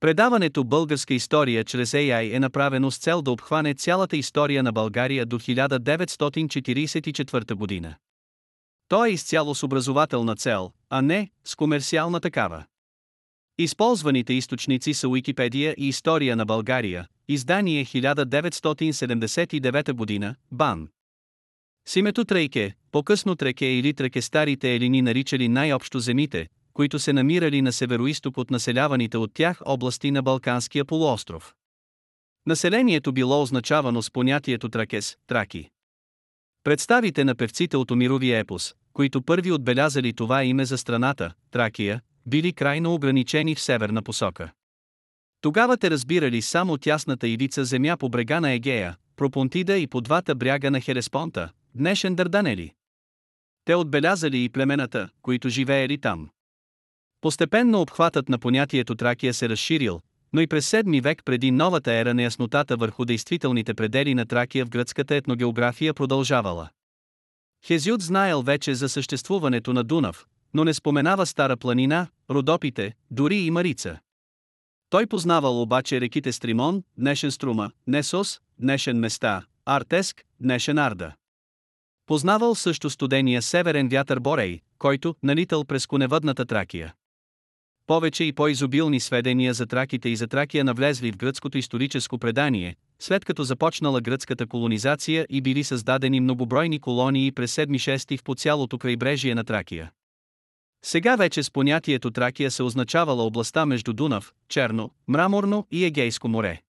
Предаването Българска история чрез AI е направено с цел да обхване цялата история на България до 1944 година. То е изцяло с образователна цел, а не с комерциална такава. Използваните източници са Уикипедия и История на България, издание 1979 година, БАН. С името Трейке, по-късно Треке или Трекестарите елини наричали най-общо земите, които се намирали на североисток от населяваните от тях области на Балканския полуостров. Населението било означавано с понятието Тракес, Траки. Представите на певците от Омировия епос, които първи отбелязали това име за страната, Тракия, били крайно ограничени в северна посока. Тогава те разбирали само тясната ивица земя по брега на Егея, Пропонтида и по двата бряга на Хереспонта, днешен Дърданели. Те отбелязали и племената, които живеели там. Постепенно обхватът на понятието Тракия се разширил, но и през 7 век преди новата ера неяснотата върху действителните предели на Тракия в гръцката етногеография продължавала. Хезиот знаел вече за съществуването на Дунав, но не споменава Стара планина, Родопите, дори и Марица. Той познавал обаче реките Стримон, днешен Струма, Несос, днешен Места, Артеск, днешен Арда. Познавал също студения северен вятър Борей, който налитал през коневъдната Тракия. Повече и по-изобилни сведения за траките и за Тракия навлезли в гръцкото историческо предание, след като започнала гръцката колонизация и били създадени многобройни колонии през 7-6 по цялото крайбрежие на Тракия. Сега вече с понятието Тракия се означавала областта между Дунав, Черно, Мраморно и Егейско море.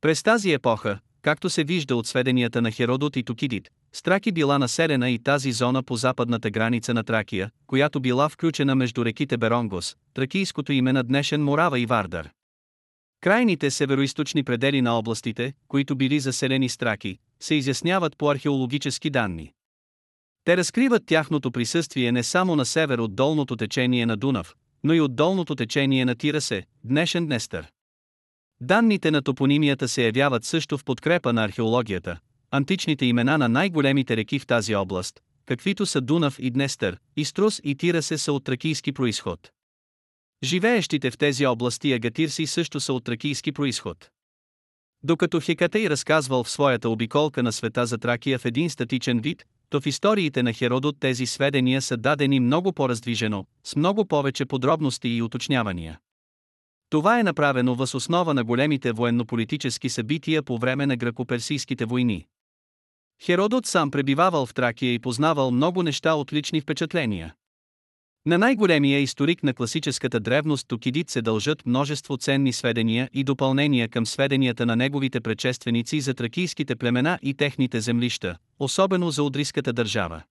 През тази епоха, както се вижда от сведенията на Херодот и Токидит, Страки била населена и тази зона по западната граница на Тракия, която била включена между реките Беронгос, тракийското име на днешен Морава и Вардар. Крайните североисточни предели на областите, които били заселени с траки, се изясняват по археологически данни. Те разкриват тяхното присъствие не само на север от долното течение на Дунав, но и от долното течение на Тирасе, днешен Днестър. Данните на топонимията се явяват също в подкрепа на археологията. Античните имена на най-големите реки в тази област, каквито са Дунав и Днестър, Иструс и Тирасе са от тракийски происход. Живеещите в тези области агатирси също са от тракийски происход. Докато Хекатей разказвал в своята обиколка на света за Тракия в един статичен вид, то в историите на Херодот тези сведения са дадени много по-раздвижено, с много повече подробности и уточнявания. Това е направено въз основа на големите военно-политически събития по време на гръко-персийските войни. Херодот сам пребивавал в Тракия и познавал много неща от лични впечатления. На най-големия историк на класическата древност Токидит се дължат множество ценни сведения и допълнения към сведенията на неговите предшественици за тракийските племена и техните землища, особено за Одриската държава.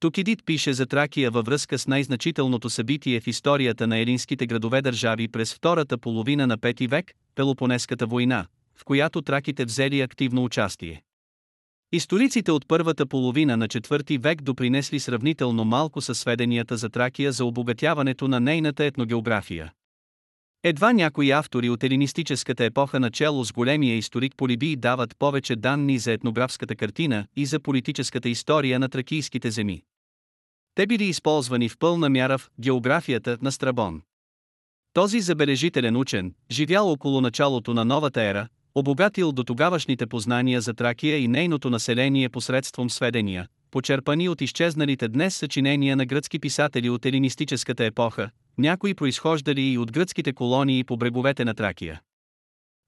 Токидит пише за Тракия във връзка с най-значителното събитие в историята на елинските градове държави през втората половина на 5 век, Пелопонеската война, в която траките взели активно участие. Историците от първата половина на четвърти век допринесли сравнително малко със сведенията за Тракия за обогатяването на нейната етногеография. Едва някои автори от елинистическата епоха начало с големия историк Полибий дават повече данни за етнографската картина и за политическата история на тракийските земи. Те били използвани в пълна мяра в географията на Страбон. Този забележителен учен, живял около началото на новата ера, обогатил до тогавашните познания за Тракия и нейното население посредством сведения, почерпани от изчезналите днес съчинения на гръцки писатели от елинистическата епоха, някои произхождали и от гръцките колонии по бреговете на Тракия.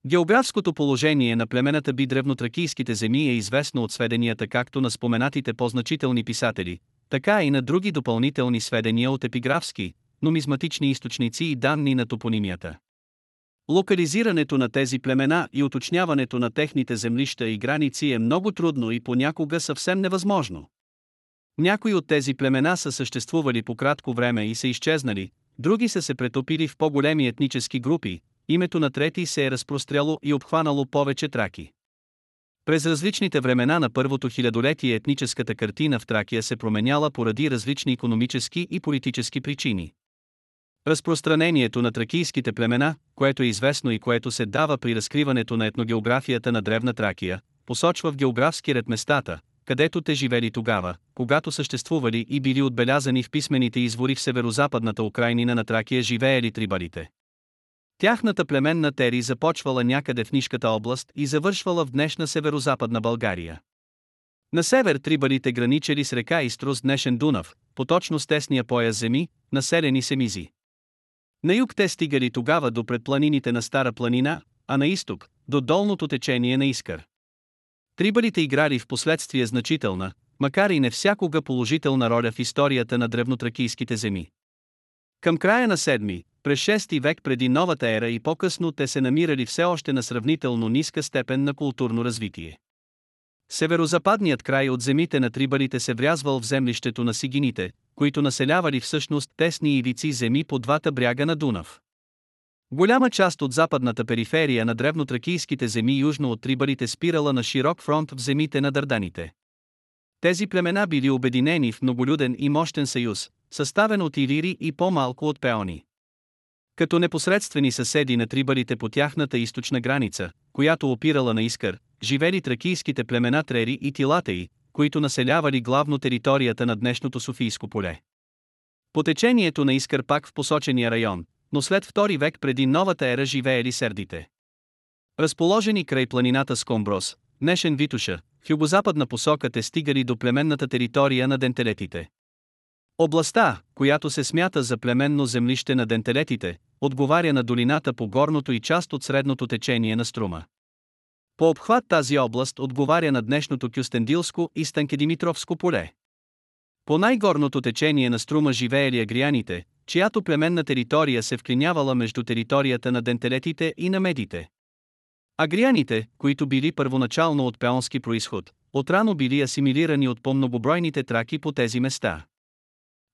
Географското положение на племената би древнотракийските земи е известно от сведенията както на споменатите по-значителни писатели, така и на други допълнителни сведения от епиграфски, нумизматични източници и данни на топонимията. Локализирането на тези племена и уточняването на техните землища и граници е много трудно и понякога съвсем невъзможно. Някои от тези племена са съществували по кратко време и са изчезнали, други са се претопили в по-големи етнически групи, името на трети се е разпростряло и обхванало повече траки. През различните времена на първото хилядолетие етническата картина в Тракия се променяла поради различни економически и политически причини. Разпространението на тракийските племена, което е известно и което се дава при разкриването на етногеографията на Древна Тракия, посочва в географски ред местата, където те живели тогава, когато съществували и били отбелязани в писмените извори в северо-западната Украинина на Тракия живеели трибалите. Тяхната племенна тери започвала някъде в Нишката област и завършвала в днешна северо-западна България. На север трибалите граничели с река Иструс днешен Дунав, поточно с тесния пояс земи, населени семизи. На юг те стигали тогава до предпланините на Стара планина, а на изток – до долното течение на Искър. Трибалите играли в последствие значителна, макар и не всякога положителна роля в историята на древнотракийските земи. Към края на 7, през 6 век преди новата ера и по-късно те се намирали все още на сравнително ниска степен на културно развитие. Северозападният край от земите на трибалите се врязвал в землището на сигините, които населявали всъщност тесни ивици земи по двата бряга на Дунав. Голяма част от западната периферия на древнотракийските земи южно от трибалите спирала на широк фронт в земите на Дърданите. Тези племена били обединени в многолюден и мощен съюз, съставен от илири и по-малко от пеони. Като непосредствени съседи на трибалите по тяхната източна граница, която опирала на Искър, живели тракийските племена Трери и Тилатеи, които населявали главно територията на днешното Софийско поле. По течението на Искър пак в посочения район, но след втори век преди новата ера живеели сердите. Разположени край планината Скомброс, днешен Витуша, в югозападна посока те стигали до племенната територия на дентелетите. Областта, която се смята за племенно землище на дентелетите, отговаря на долината по горното и част от средното течение на струма. По обхват тази област отговаря на днешното Кюстендилско и Станкедимитровско поле. По най-горното течение на струма живеели агрияните, чиято племенна територия се вклинявала между територията на дентелетите и на медите. Агрияните, които били първоначално от пеонски происход, отрано били асимилирани от по-многобройните траки по тези места.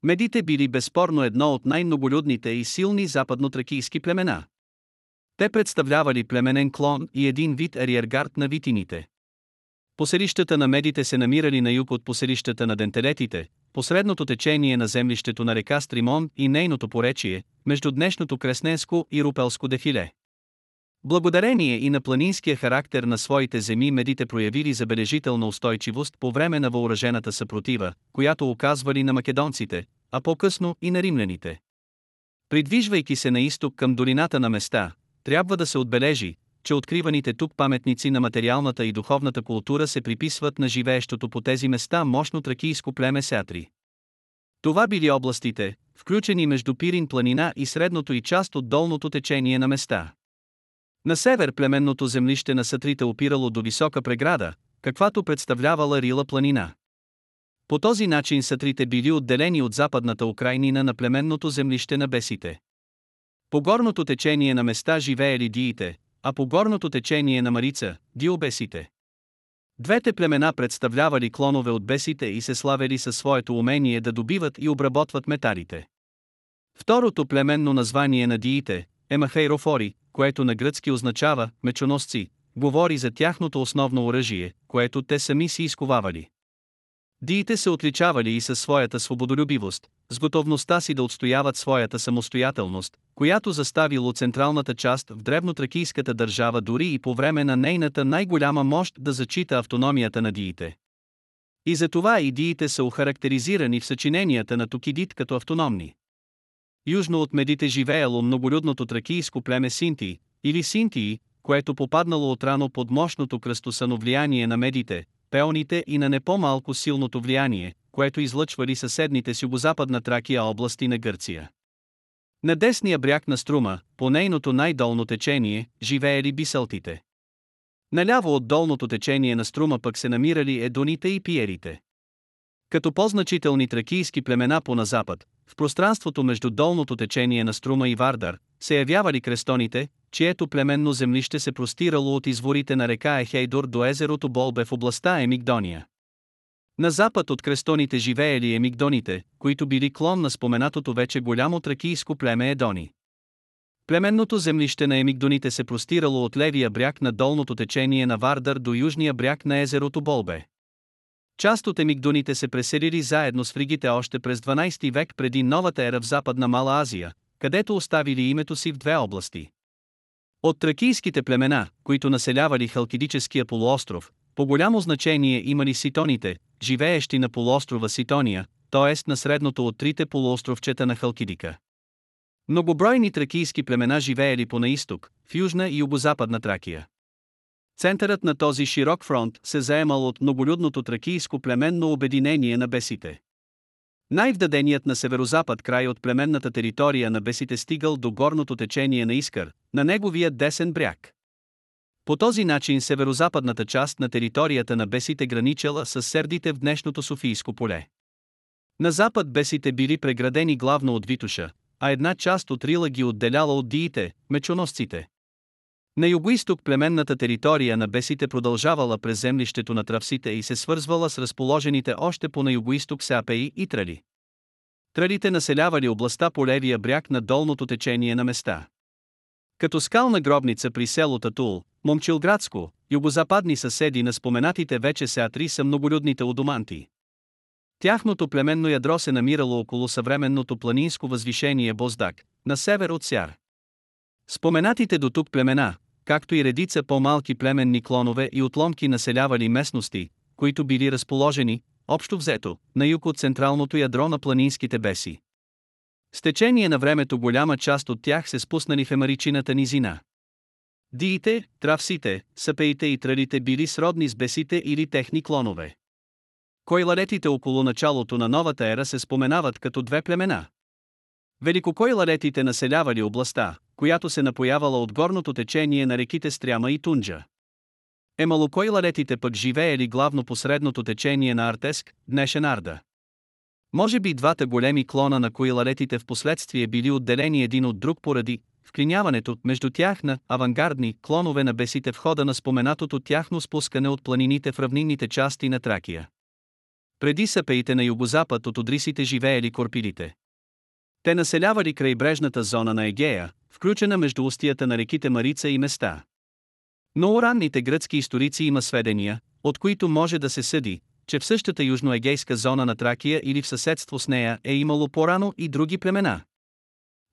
Медите били безспорно едно от най-многолюдните и силни западнотракийски племена. Те представлявали племенен клон и един вид ариергард на витините. Поселищата на медите се намирали на юг от поселищата на дентелетите, посредното течение на землището на река Стримон и нейното поречие, между днешното Кресненско и Рупелско дефиле. Благодарение и на планинския характер на своите земи медите проявили забележителна устойчивост по време на въоръжената съпротива, която оказвали на македонците, а по-късно и на римляните. Придвижвайки се на изток към долината на места, трябва да се отбележи, че откриваните тук паметници на материалната и духовната култура се приписват на живеещото по тези места мощно тракийско племе Сеатри. Това били областите, включени между Пирин планина и средното и част от долното течение на места. На север племенното землище на Сатрите опирало до висока преграда, каквато представлявала Рила планина. По този начин Сатрите били отделени от западната Украйнина на племенното землище на Бесите. По горното течение на места живеели диите, а по горното течение на Марица – диобесите. Двете племена представлявали клонове от бесите и се славели със своето умение да добиват и обработват металите. Второто племенно название на диите е Махейрофори, което на гръцки означава мечоносци, говори за тяхното основно оръжие, което те сами си изковавали. Диите се отличавали и със своята свободолюбивост, с готовността си да отстояват своята самостоятелност, която заставило централната част в древнотракийската държава дори и по време на нейната най-голяма мощ да зачита автономията на диите. И за това и диите са охарактеризирани в съчиненията на Токидит като автономни. Южно от медите живеело многолюдното тракийско племе Синти, или Синтии, което попаднало отрано под мощното кръстосано влияние на медите, пеоните и на не по-малко силното влияние, което излъчвали съседните с югозападна Тракия области на Гърция. На десния бряг на Струма, по нейното най-долно течение, живеели бисалтите. Наляво от долното течение на Струма пък се намирали едоните и пиерите. Като по-значителни тракийски племена по на запад, в пространството между долното течение на Струма и Вардар, се явявали крестоните, чието племенно землище се простирало от изворите на река Ехейдор до езерото Болбе в областта Емигдония. На запад от крестоните живеели емигдоните, които били клон на споменатото вече голямо тракийско племе Едони. Племенното землище на емигдоните се простирало от левия бряг на долното течение на Вардар до южния бряг на езерото Болбе. Част от емигдоните се преселили заедно с фригите още през 12 век преди новата ера в Западна Мала Азия, където оставили името си в две области. От тракийските племена, които населявали Халкидическия полуостров, по голямо значение имали ситоните, живеещи на полуострова Ситония, т.е. на средното от трите полуостровчета на Халкидика. Многобройни тракийски племена живеели по наисток, в южна и югозападна Тракия. Центърът на този широк фронт се заемал от многолюдното тракийско племенно обединение на бесите. Най-вдаденият на северозапад край от племенната територия на бесите стигал до горното течение на Искър, на неговия десен бряг. По този начин северозападната част на територията на бесите граничала с сердите в днешното Софийско поле. На запад бесите били преградени главно от Витуша, а една част от Рила ги отделяла от диите, мечоносците. На югоисток племенната територия на бесите продължавала през землището на травсите и се свързвала с разположените още по на югоисток Сапеи и Трали. Тралите населявали областта по левия бряг на долното течение на места. Като скална гробница при село Татул, Момчилградско, югозападни съседи на споменатите вече сеатри са многолюдните одоманти. Тяхното племенно ядро се намирало около съвременното планинско възвишение Боздак, на север от Сяр. Споменатите до тук племена, както и редица по-малки племенни клонове и отломки населявали местности, които били разположени, общо взето, на юг от централното ядро на планинските беси. С течение на времето голяма част от тях се спуснали в емаричината низина. Диите, травсите, сапеите и тралите били сродни с бесите или техни клонове. Койларетите около началото на новата ера се споменават като две племена. Великокойларетите населявали областта, която се напоявала от горното течение на реките Стряма и Тунджа. Емалокойларетите пък живеели главно по средното течение на Артеск, днешен Арда. Може би двата големи клона на коиларетите в последствие били отделени един от друг поради вклиняването между тях на авангардни клонове на бесите в хода на споменатото тяхно спускане от планините в равнинните части на Тракия. Преди сапеите на югозапад от Одрисите живеели корпилите. Те населявали крайбрежната зона на Егея, включена между устията на реките Марица и Места. Но ранните гръцки историци има сведения, от които може да се съди, че в същата южноегейска зона на Тракия или в съседство с нея е имало по-рано и други племена.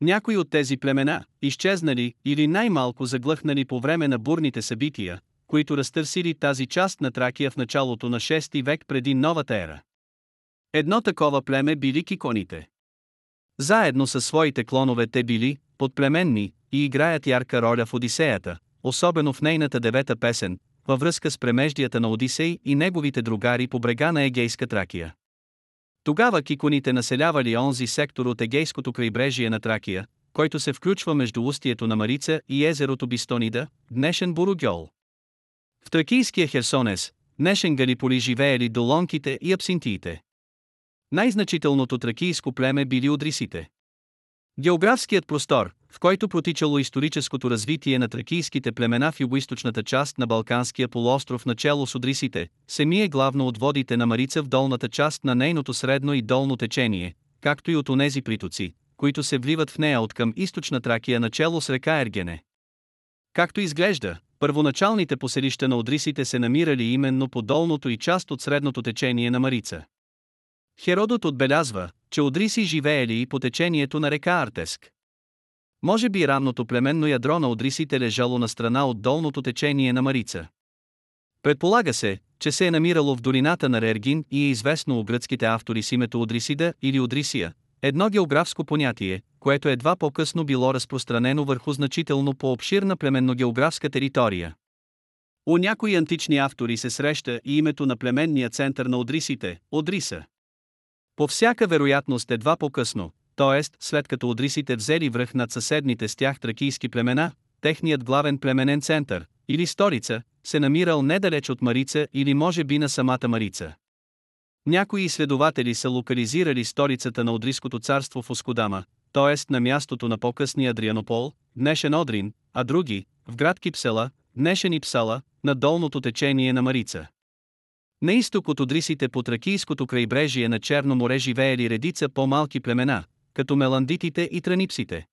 Някои от тези племена, изчезнали или най-малко заглъхнали по време на бурните събития, които разтърсили тази част на Тракия в началото на 6 век преди новата ера. Едно такова племе били киконите. Заедно със своите клонове те били подплеменни и играят ярка роля в Одисеята, особено в нейната девета песен, във връзка с премеждията на Одисей и неговите другари по брега на Егейска Тракия. Тогава киконите населявали онзи сектор от Егейското крайбрежие на Тракия, който се включва между устието на Марица и езерото Бистонида, днешен Буругьол. В тракийския Херсонес, днешен Галиполи живеели долонките и абсинтиите. Най-значителното тракийско племе били одрисите. Географският простор, в който протичало историческото развитие на тракийските племена в югоисточната част на Балканския полуостров начало с Одрисите, се мие главно от водите на Марица в долната част на нейното средно и долно течение, както и от онези притоци, които се вливат в нея от към източна Тракия начало с река Ергене. Както изглежда, първоначалните поселища на Одрисите се намирали именно по долното и част от средното течение на Марица. Херодот отбелязва, че Одриси живеели и по течението на река Артеск. Може би ранното племенно ядро на Одрисите лежало на страна от долното течение на Марица. Предполага се, че се е намирало в долината на Рергин и е известно у гръцките автори с името Одрисида или Одрисия, едно географско понятие, което едва по-късно било разпространено върху значително по-обширна племенно-географска територия. У някои антични автори се среща и името на племенния център на Одрисите – Одриса. По всяка вероятност едва по-късно, т.е. след като одрисите взели връх над съседните с тях тракийски племена, техният главен племенен център, или столица, се намирал недалеч от Марица или може би на самата Марица. Някои изследователи са локализирали столицата на Одриското царство в Оскодама, т.е. на мястото на по-късния Адрианопол, днешен Одрин, а други, в град Кипсела, днешен Ипсала, на долното течение на Марица. На изток от Одрисите по Тракийското крайбрежие на Черно море живеели редица по-малки племена, като меландитите и транипсите.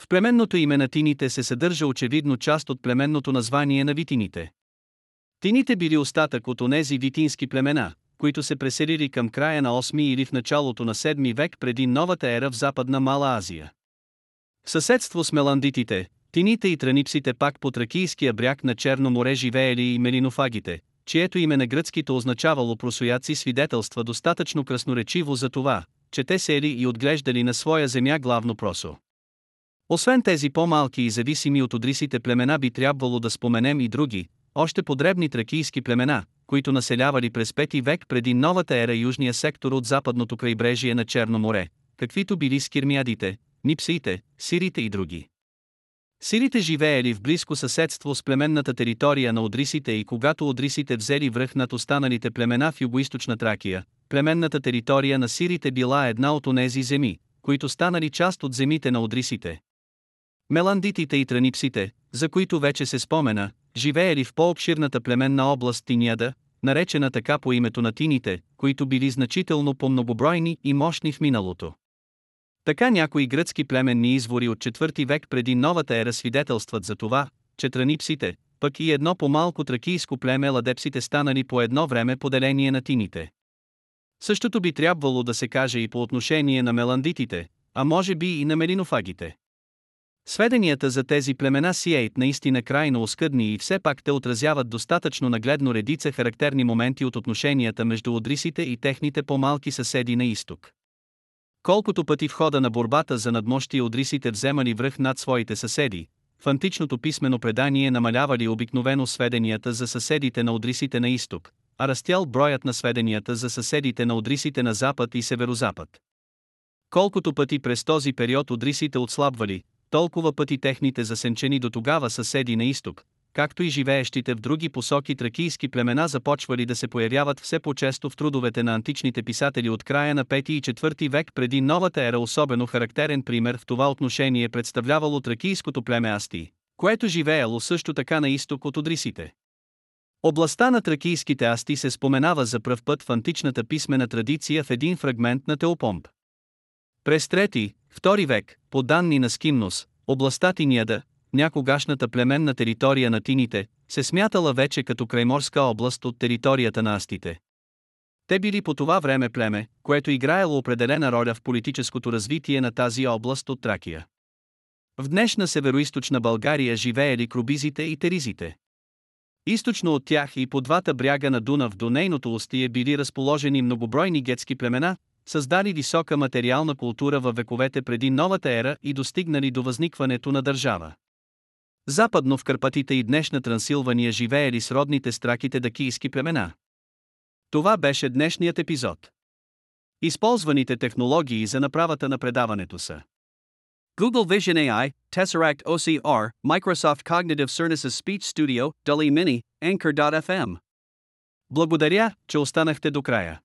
В племенното име на тините се съдържа очевидно част от племенното название на витините. Тините били остатък от онези витински племена, които се преселили към края на 8 или в началото на 7 век преди новата ера в Западна Мала Азия. В съседство с меландитите, тините и транипсите пак по тракийския бряг на Черно море живеели и мелинофагите, чието име на гръцките означавало просояци свидетелства достатъчно красноречиво за това, че те сели и отглеждали на своя земя главно просо. Освен тези по-малки и зависими от одрисите племена би трябвало да споменем и други, още подребни тракийски племена, които населявали през 5 век преди новата ера южния сектор от западното крайбрежие на Черно море, каквито били скирмиадите, нипсиите, сирите и други. Сирите живеели в близко съседство с племенната територия на одрисите и когато одрисите взели връх над останалите племена в югоизточна Тракия, племенната територия на сирите била една от онези земи, които станали част от земите на одрисите. Меландитите и транипсите, за които вече се спомена, живеели в по-обширната племенна област Тиняда, наречена така по името на тините, които били значително по-многобройни и мощни в миналото. Така някои гръцки племенни извори от 4 век преди новата ера свидетелстват за това, че транипсите, пък и едно по-малко тракийско племе ладепсите станали по едно време поделение на тините. Същото би трябвало да се каже и по отношение на меландитите, а може би и на мелинофагите. Сведенията за тези племена Сиейт наистина крайно оскъдни и все пак те отразяват достатъчно нагледно редица характерни моменти от отношенията между одрисите и техните по-малки съседи на изток. Колкото пъти в хода на борбата за надмощие одрисите вземали връх над своите съседи, в античното писмено предание намалявали обикновено сведенията за съседите на одрисите на изток, а растял броят на сведенията за съседите на одрисите на запад и северозапад. Колкото пъти през този период одрисите отслабвали, толкова пъти техните засенчени до тогава съседи на изток, както и живеещите в други посоки тракийски племена започвали да се появяват все по-често в трудовете на античните писатели от края на 5 и 4 век преди новата ера особено характерен пример в това отношение представлявало тракийското племе Асти, което живеело също така на изток от Одрисите. Областта на тракийските асти се споменава за пръв път в античната писмена традиция в един фрагмент на Теопомп. През 3-2 век, по данни на Скимнос, областта Тиниада, някогашната племенна територия на тините, се смятала вече като крайморска област от територията на астите. Те били по това време племе, което играело определена роля в политическото развитие на тази област от Тракия. В днешна североизточна България живеели крубизите и теризите. Източно от тях и по двата бряга на Дунав до нейното устие били разположени многобройни гетски племена, създали висока материална култура във вековете преди новата ера и достигнали до възникването на държава. Западно в Карпатите и днешна Трансилвания живеели с родните страките дакийски племена. Това беше днешният епизод. Използваните технологии за направата на предаването са Google Vision AI, Tesseract OCR, Microsoft Cognitive Services Speech Studio, DALI Mini, Anchor.fm. Благодаря, че останахте до края.